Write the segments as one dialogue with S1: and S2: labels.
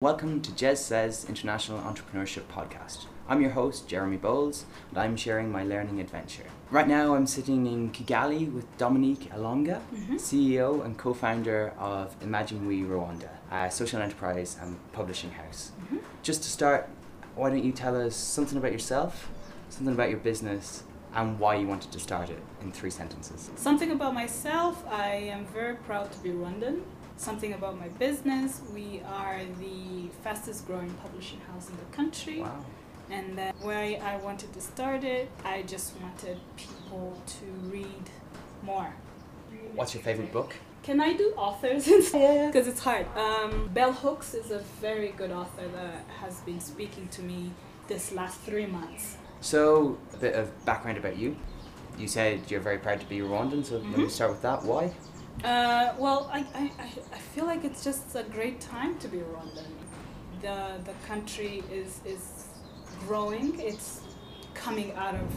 S1: Welcome to Jez Says International Entrepreneurship Podcast. I'm your host, Jeremy Bowles, and I'm sharing my learning adventure. Right now, I'm sitting in Kigali with Dominique Alonga, mm-hmm. CEO and co founder of Imagine We Rwanda, a social enterprise and publishing house. Mm-hmm. Just to start, why don't you tell us something about yourself, something about your business, and why you wanted to start it in three sentences?
S2: Something about myself, I am very proud to be Rwandan. Something about my business, we are the fastest growing publishing house in the country.
S1: Wow.
S2: And then why I wanted to start it, I just wanted people to read more.
S1: What's your favorite book?
S2: Can I do authors? Because it's hard. Um, Bell Hooks is a very good author that has been speaking to me this last three months.
S1: So, a bit of background about you. You said you're very proud to be Rwandan, so let me
S2: Mhm.
S1: start with that. Why?
S2: Uh, well, I, I, I, feel like it's just a great time to be Rwandan. The, the country is, is growing, it's coming out of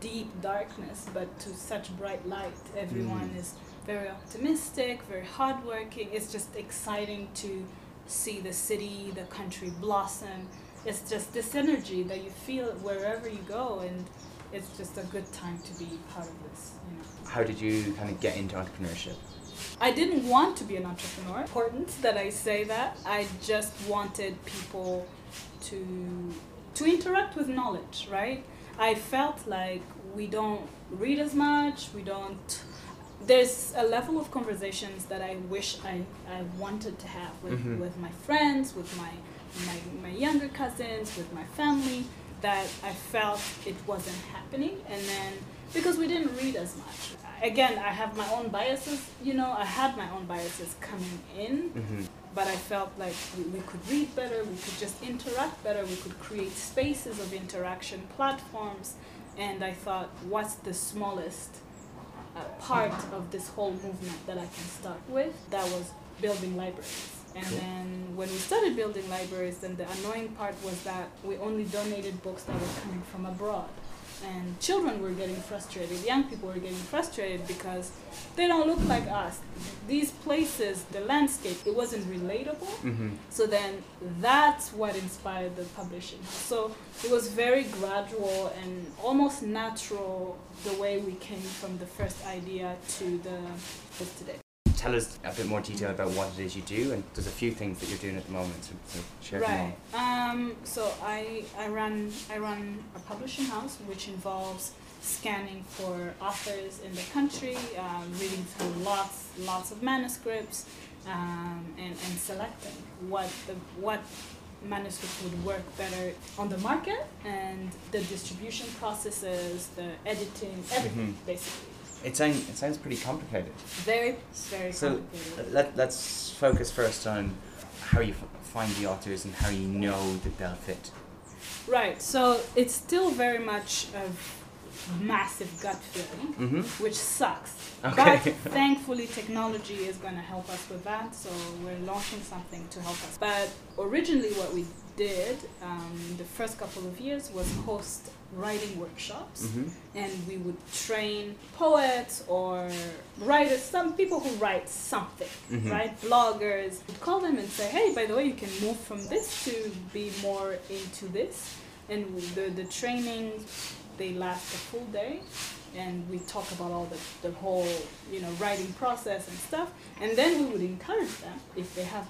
S2: deep darkness, but to such bright light. Everyone
S1: Mm.
S2: is very optimistic, very hardworking. It's just exciting to see the city, the country blossom. It's just this energy that you feel wherever you go, and it's just a good time to be part of this. You know.
S1: How did you kind of get into entrepreneurship?
S2: I didn't want to be an entrepreneur. Important that I say that. I just wanted people to to interact with knowledge, right? I felt like we don't read as much, we don't there's a level of conversations that I wish I, I wanted to have with,
S1: Mhm.
S2: with my friends, with my, my my younger cousins, with my family, that I felt it wasn't happening and then because we didn't read as much. Again, I have my own biases, you know, I had my own biases coming in,
S1: Mm-hmm.
S2: but I felt like we, we could read better, we could just interact better, we could create spaces of interaction, platforms, and I thought, what's the smallest uh, part of this whole movement that I can start with? That was building libraries. And
S1: Cool.
S2: then when we started building libraries, then the annoying part was that we only donated books that were coming from abroad. And children were getting frustrated, young people were getting frustrated because they don't look like us. These places, the landscape, it wasn't relatable.
S1: Mm-hmm.
S2: So then that's what inspired the publishing. So it was very gradual and almost natural the way we came from the first idea to the book today.
S1: Tell us a bit more detail about what it is you do, and there's a few things that you're doing at the moment. So, so share them
S2: Right. Um, so I, I run I run a publishing house which involves scanning for authors in the country, um, reading through lots lots of manuscripts, um, and, and selecting what the what manuscript would work better on the market and the distribution processes, the editing, everything
S1: Mhm.
S2: basically.
S1: It sounds it sounds pretty complicated.
S2: Very very
S1: So
S2: complicated.
S1: let let's focus first on how you find the authors and how you know that they'll fit.
S2: Right. So it's still very much a massive gut feeling.
S1: Mm-hmm.
S2: which sucks.
S1: Okay.
S2: But thankfully, technology is going to help us with that. So we're launching something to help us. But originally, what we did um, the first couple of years was host writing workshops,
S1: Mm-hmm.
S2: and we would train poets or writers, some people who write something,
S1: Mhm.
S2: right? Bloggers. We'd call them and say, hey, by the way, you can move from this to be more into this. And the, the trainings, they last a full day and we talk about all the, the whole you know writing process and stuff and then we would encourage them if they have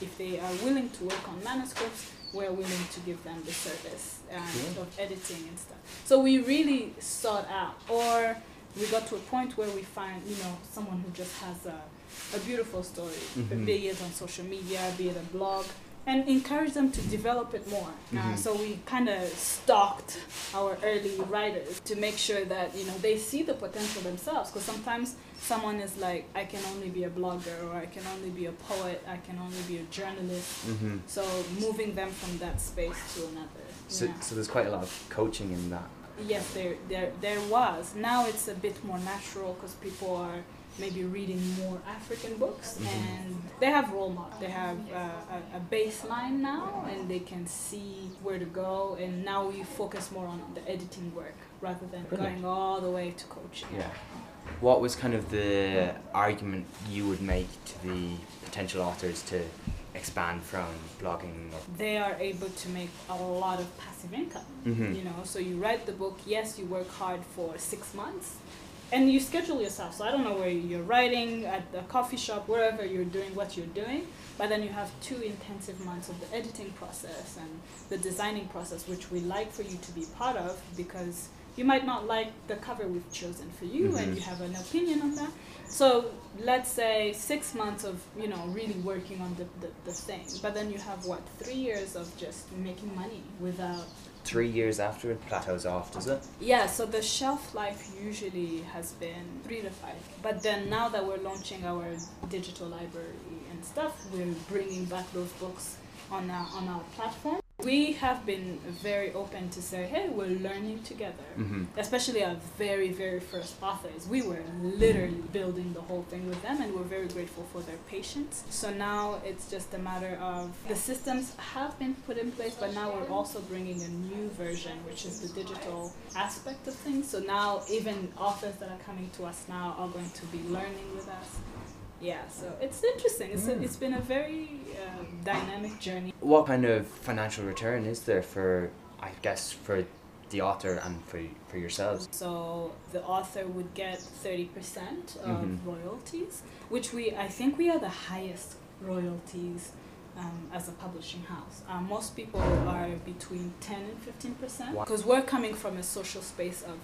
S2: if they are willing to work on manuscripts we're willing to give them the service um,
S1: Cool.
S2: of editing and stuff so we really sought out or we got to a point where we find you know someone who just has a, a beautiful story
S1: Mhm.
S2: be it on social media be it a blog and encourage them to develop it more. Uh,
S1: Mhm.
S2: so we kind of stalked our early writers to make sure that you know they see the potential themselves. Because sometimes someone is like, I can only be a blogger, or I can only be a poet, I can only be a journalist.
S1: Mm-hmm.
S2: So moving them from that space to another.
S1: So,
S2: yeah.
S1: so there's quite a lot of coaching in that.
S2: Yes, there, there, there was. Now it's a bit more natural because people are maybe reading more African books
S1: Mhm.
S2: and they have role models. They have uh, a, a baseline now and they can see where to go. And now we focus more on the editing work rather than
S1: Brilliant.
S2: going all the way to coaching.
S1: Yeah. What was kind of the argument you would make to the potential authors to expand from blogging?
S2: They are able to make a lot of passive income.
S1: Mm-hmm.
S2: You know, so you write the book. Yes, you work hard for six months, and you schedule yourself. So I don't know where you're writing at the coffee shop, wherever you're doing what you're doing. But then you have two intensive months of the editing process and the designing process, which we like for you to be part of because you might not like the cover we've chosen for you
S1: Mhm.
S2: and you have an opinion on that. So let's say six months of you know really working on the, the, the thing, but then you have what three years of just making money without
S1: Three years after it plateaus off, does it?
S2: yeah, so the shelf life usually has been three to five. But then now that we're launching our digital library and stuff, we're bringing back those books on our, on our platform. We have been very open to say, hey, we're learning together.
S1: Mm-hmm.
S2: Especially our very, very first authors. We were literally building the whole thing with them, and we're very grateful for their patience. So now it's just a matter of the systems have been put in place, but now we're also bringing a new version, which is the digital aspect of things. So now even authors that are coming to us now are going to be learning with us. Yeah, so it's interesting. It's, a,
S1: Mm.
S2: it's been a very uh, dynamic journey.
S1: What kind of financial return is there for, I guess, for the author and for for yourselves?
S2: So the author would get 30% of
S1: Mhm.
S2: royalties, which we, I think we are the highest royalties um, as a publishing house. Uh, most people are between 10 and 15%.
S1: Wow.
S2: Because we're coming from a social space of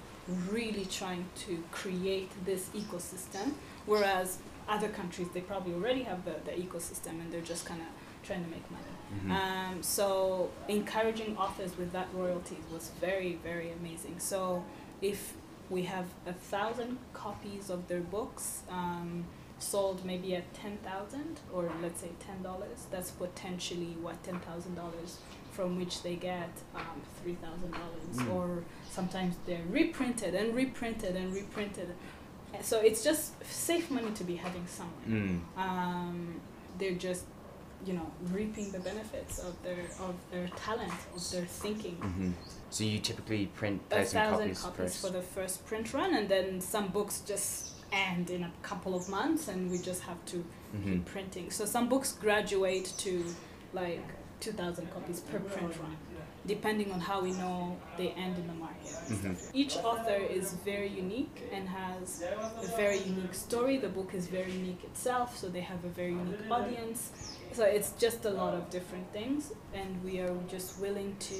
S2: really trying to create this ecosystem, whereas other countries, they probably already have the, the ecosystem and they're just kind of trying to make money.
S1: Mhm.
S2: Um, so encouraging authors with that royalties was very, very amazing. So if we have a thousand copies of their books um, sold maybe at ten thousand or let's say ten dollars, that's potentially what ten thousand dollars from which they get um, three thousand dollars
S1: Mm.
S2: or sometimes they're reprinted and reprinted and reprinted. So it's just safe money to be having somewhere
S1: Mm.
S2: um, they're just you know reaping the benefits of their of their talent of their thinking
S1: hmm So you typically print
S2: a
S1: thousand
S2: thousand
S1: copies,
S2: copies
S1: first.
S2: for the first print run and then some books just end in a couple of months and we just have to
S1: Mhm.
S2: keep printing so some books graduate to like 2000 copies per print run depending on how we know they end in the market
S1: Mhm.
S2: each author is very unique and has a very unique story. The book is very unique itself, so they have a very unique audience. So it's just a lot of different things, and we are just willing to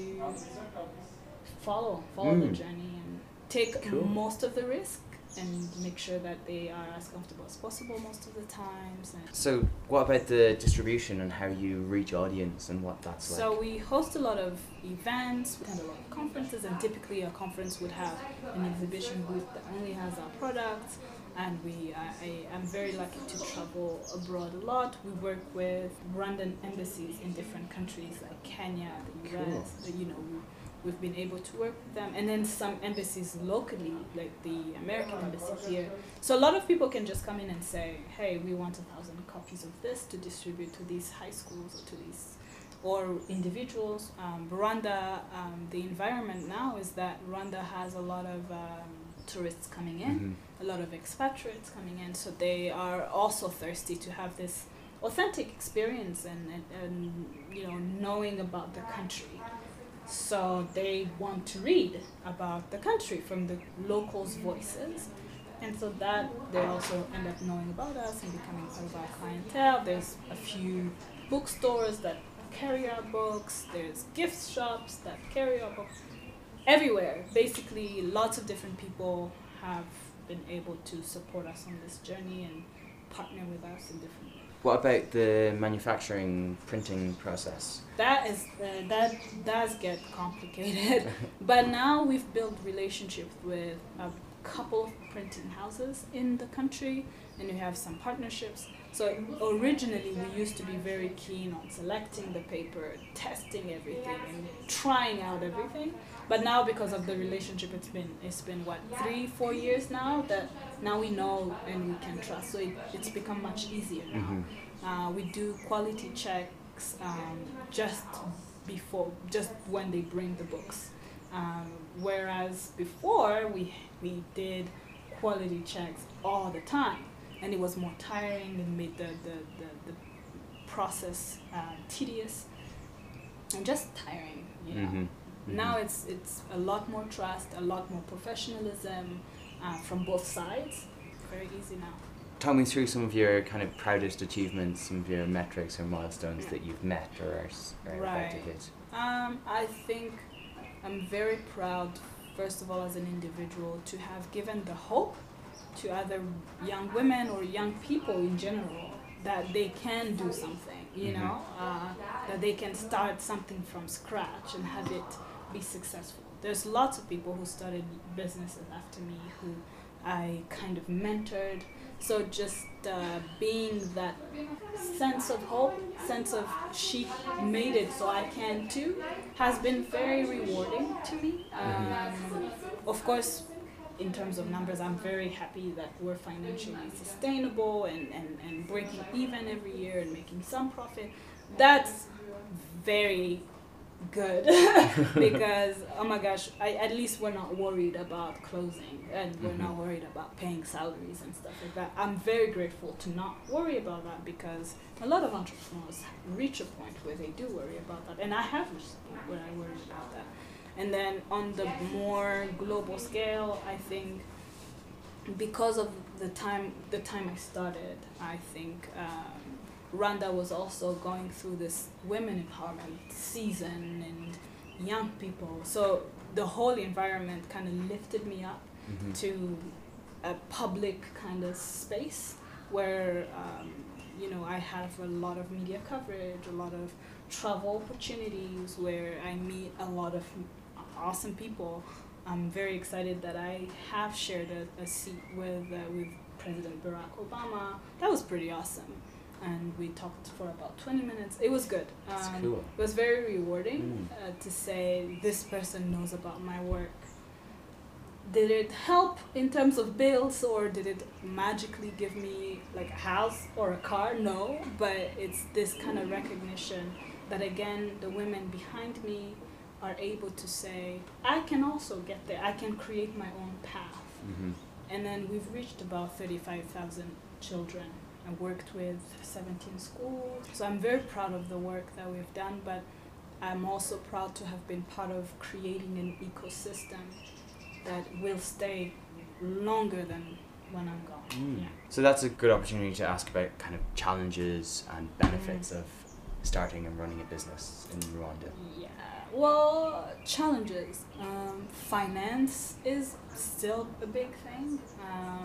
S2: follow follow the
S1: Mm.
S2: journey and take
S1: Cool.
S2: most of the risk and make sure that they are as comfortable as possible most of the times.
S1: So what about the distribution and how you reach audience and what that's like?
S2: So we host a lot of events, we attend a lot of conferences, and typically a conference would have an exhibition booth that only has our products. And we, I, I am very lucky to travel abroad a lot. We work with Rwandan embassies in different countries like Kenya, the
S1: Cool.
S2: US. the- You know, we've been able to work with them, and then some embassies locally, like the American embassy here. So a lot of people can just come in and say, "Hey, we want a thousand copies of this to distribute to these high schools or to these or individuals. Um, Rwanda, um, the environment now is that Rwanda has a lot of um, tourists coming in,
S1: Mhm.
S2: a lot of expatriates coming in, so they are also thirsty to have this authentic experience and, and, and you know knowing about the country. So they want to read about the country from the locals' voices. And so that they also end up knowing about us and becoming part of our clientele. There's a few bookstores that carry our books. There's gift shops that carry our books. Everywhere, basically, lots of different people have been able to support us on this journey and partner with us in different ways.
S1: What about the manufacturing printing process?
S2: That is uh, that does get complicated, but now we've built relationships with a couple of printing houses in the country, and we have some partnerships. So originally we used to be very keen on selecting the paper, testing everything, and trying out everything. But now because of the relationship, it's been it's been what three four years now that now we know and we can trust. So it, it's become much easier now.
S1: Mhm.
S2: Uh, we do quality checks um, just before, just when they bring the books. Um, whereas before we we did quality checks all the time, and it was more tiring and made the the, the, the process uh, tedious and just tiring. You know.
S1: Mhm.
S2: Now it's it's a lot more trust, a lot more professionalism uh, from both sides. Very easy now.
S1: Talk me through some of your kind of proudest achievements, some of your metrics or milestones that you've met or are, are about to
S2: Right.
S1: hit.
S2: Um, I think I'm very proud, first of all, as an individual, to have given the hope to other young women or young people in general that they can do something, you
S1: Mhm.
S2: know, uh, that they can start something from scratch and have it be successful. There's lots of people who started businesses after me who I kind of mentored. So just uh, being that sense of hope, sense of she made it so I can too, has been very rewarding to me. Um, of course, in terms of numbers, I'm very happy that we're financially sustainable and, and, and breaking even every year and making some profit. That's very good. Because oh my gosh I, at least we're not worried about closing and we're not
S1: Mhm.
S2: worried about paying salaries and stuff like that. I'm very grateful to not worry about that because a lot of entrepreneurs reach a point where they do worry about that and i have reached a point where i worry about that. And then on the more global scale i think because of the time the time i started i think um, Rwanda was also going through this women empowerment season and young people. So the whole environment kind of lifted me up
S1: Mhm.
S2: to a public kind of space where um, you know I have a lot of media coverage, a lot of travel opportunities where I meet a lot of awesome people. I'm very excited that I have shared a, a seat with uh, with President Barack Obama. That was pretty awesome, and we talked for about 20 minutes. It was good. Um,
S1: cool.
S2: It was very rewarding
S1: Mm.
S2: uh, to say this person knows about my work. Did it help in terms of bills or did it magically give me like a house or a car? No, but it's this kind of recognition that again the women behind me are able to say I can also get there. I can create my own path.
S1: Mhm.
S2: And then we've reached about 35,000 children and worked with 17 schools. So I'm very proud of the work that we've done, but I'm also proud to have been part of creating an ecosystem that will stay longer than when I'm gone.
S1: Mm.
S2: Yeah.
S1: So that's a good opportunity to ask about kind of challenges and benefits of starting and running a business in Rwanda.
S2: Yeah. Well, challenges. Um, finance is still a big thing. Um,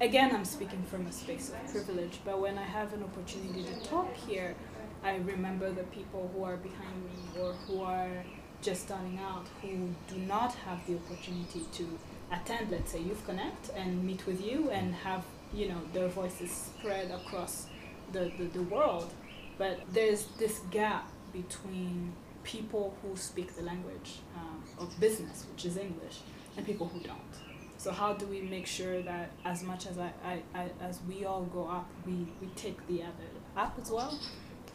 S2: again, I'm speaking from a space of privilege, but when I have an opportunity to talk here, I remember the people who are behind me or who are just starting out who do not have the opportunity to attend, let's say, Youth Connect and meet with you and have, you know, their voices spread across the, the, the world. But there's this gap between people who speak the language um, of business, which is English, and people who don't. So how do we make sure that as much as I, I, I as we all go up, we, we take the other up as well?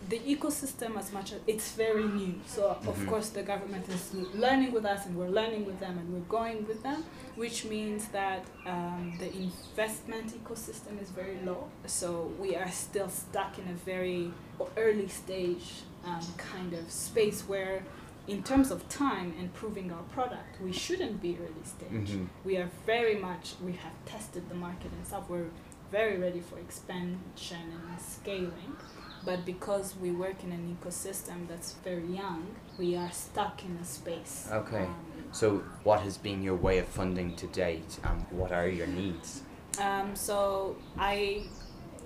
S2: The ecosystem, as much as it's very new, so
S1: Mhm.
S2: of course the government is learning with us, and we're learning with them, and we're going with them, which means that um, the investment ecosystem is very low. So we are still stuck in a very early stage um, kind of space where, in terms of time and proving our product, we shouldn't be early stage.
S1: Mhm.
S2: We are very much, we have tested the market and stuff, we're very ready for expansion and scaling. But because we work in an ecosystem that's very young, we are stuck in a space.
S1: Okay.
S2: Um,
S1: So, what has been your way of funding to date, and what are your needs?
S2: Um, so I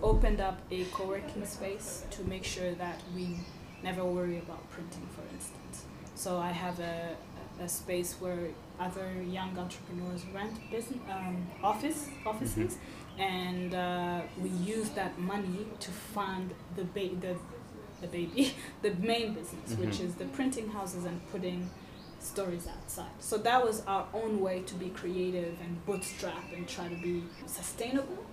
S2: opened up a co-working space to make sure that we never worry about printing, for instance. So I have a, a space where other young entrepreneurs rent business um, office offices, and uh, we use that money to fund the ba- the the baby, the main business, which
S1: Mhm.
S2: is the printing houses and putting stories outside. So that was our own way to be creative and bootstrap and try to be sustainable.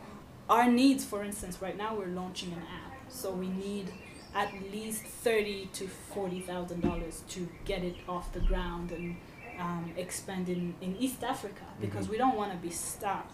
S2: Our needs, for instance, right now we're launching an app, so we need at least thirty to forty thousand dollars to get it off the ground and um, expand in, in East Africa because
S1: Mhm.
S2: we don't want to be stuck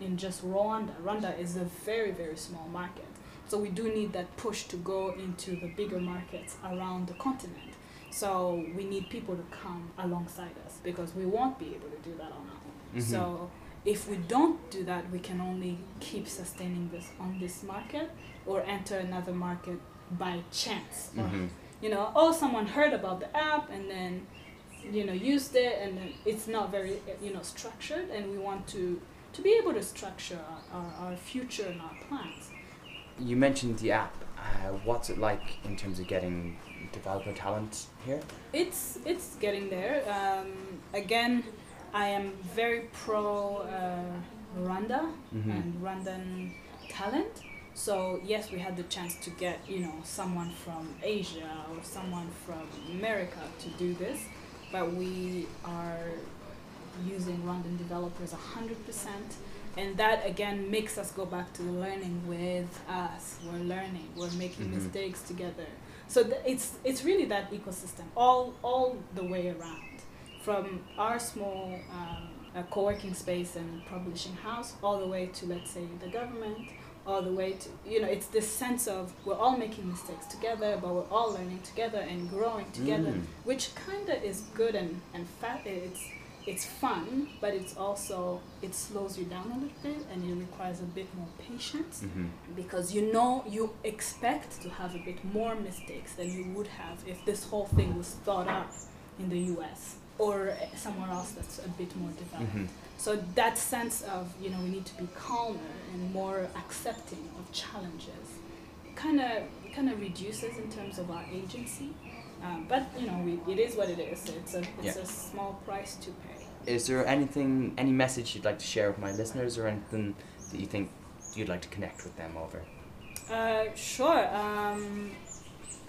S2: in just Rwanda. Rwanda is a very very small market. So we do need that push to go into the bigger markets around the continent. So we need people to come alongside us because we won't be able to do that on our own.
S1: Mhm.
S2: So if we don't do that, we can only keep sustaining this on this market or enter another market by chance. Or,
S1: Mhm.
S2: you know, oh, someone heard about the app and then, you know, used it, and then it's not very, you know, structured. And we want to to be able to structure our, our, our future and our plans.
S1: You mentioned the app. Uh, what's it like in terms of getting developer talent here?
S2: It's it's getting there. Um, again, I am very pro uh, Rwanda
S1: Mhm.
S2: and Rwandan talent. So yes, we had the chance to get you know someone from Asia or someone from America to do this, but we are using Rwandan developers hundred percent. And that again makes us go back to learning with us. We're learning. We're making
S1: Mhm.
S2: mistakes together. So th- it's it's really that ecosystem all all the way around, from our small um, uh, co-working space and publishing house, all the way to let's say the government, all the way to you know it's this sense of we're all making mistakes together, but we're all learning together and growing together,
S1: Mm.
S2: which kind of is good and and fat. It's it's fun, but it's also it slows you down a little bit and it requires a bit more patience
S1: Mhm.
S2: because you know you expect to have a bit more mistakes than you would have if this whole thing was thought up in the US or somewhere else that's a bit more developed.
S1: Mhm.
S2: So that sense of you know we need to be calmer and more accepting of challenges kind of kind of reduces in terms of our agency. Um, but you know we, it is what it is. It's a it's
S1: Yeah.
S2: a small price to pay.
S1: Is there anything, any message you'd like to share with my listeners, or anything that you think you'd like to connect with them over?
S2: Uh, sure. Um,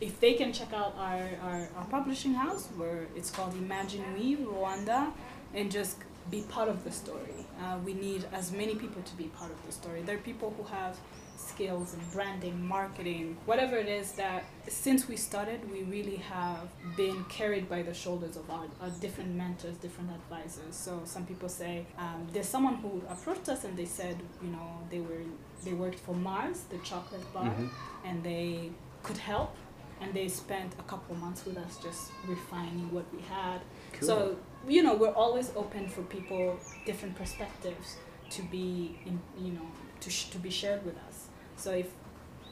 S2: if they can check out our, our, our publishing house, where it's called Imagine We Rwanda, and just be part of the story. Uh, we need as many people to be part of the story. There are people who have skills in branding, marketing, whatever it is that since we started, we really have been carried by the shoulders of our, our different mentors, different advisors. So some people say um, there's someone who approached us and they said, you know, they were they worked for Mars, the chocolate bar,
S1: Mhm.
S2: and they could help. And they spent a couple months with us just refining what we had.
S1: Cool.
S2: So you know, we're always open for people, different perspectives to be in, you know, to sh- to be shared with us. So if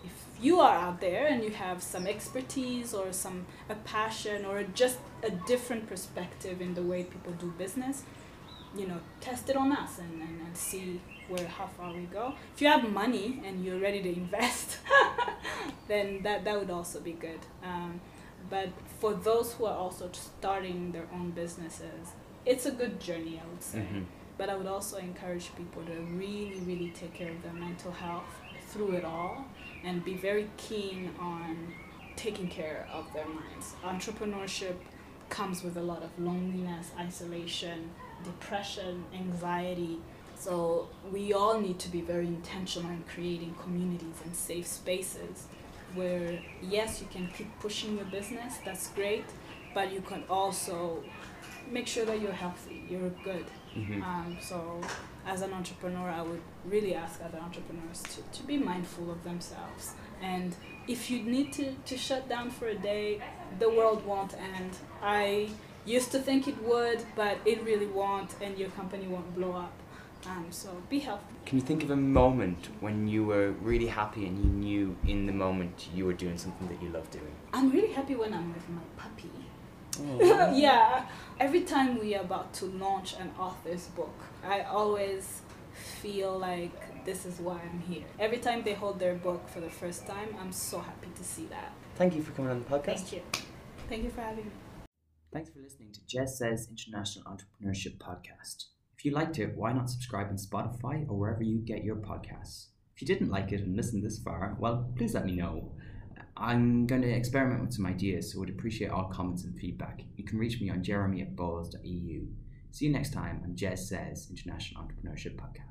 S2: if you are out there and you have some expertise or some a passion or just a different perspective in the way people do business, you know, test it on us and, and, and see where how far we go. If you have money and you're ready to invest, then that that would also be good. Um, but for those who are also starting their own businesses, it's a good journey, I would say.
S1: Mhm.
S2: But I would also encourage people to really, really take care of their mental health through it all and be very keen on taking care of their minds. Entrepreneurship comes with a lot of loneliness, isolation, depression, anxiety. So we all need to be very intentional in creating communities and safe spaces where yes, you can keep pushing your business, that's great, but you can also make sure that you're healthy, you're good.
S1: Mhm.
S2: Um, so, as an entrepreneur, I would really ask other entrepreneurs to, to be mindful of themselves. And if you need to, to shut down for a day, the world won't end. I used to think it would, but it really won't, and your company won't blow up. Um, so, be healthy.
S1: Can you think of a moment when you were really happy and you knew in the moment you were doing something that you love doing?
S2: I'm really happy when I'm with my puppy.
S1: Oh.
S2: yeah. Every time we are about to launch an author's book, I always feel like this is why I'm here. Every time they hold their book for the first time, I'm so happy to see that.
S1: Thank you for coming on the podcast.
S2: Thank you. Thank you for having me.
S1: Thanks for listening to Jez Says International Entrepreneurship Podcast. You liked it, why not subscribe on Spotify or wherever you get your podcasts? If you didn't like it and listened this far, well, please let me know. I'm going to experiment with some ideas, so would appreciate all comments and feedback. You can reach me on jeremy at bowls.eu. See you next time on Jez Says International Entrepreneurship Podcast.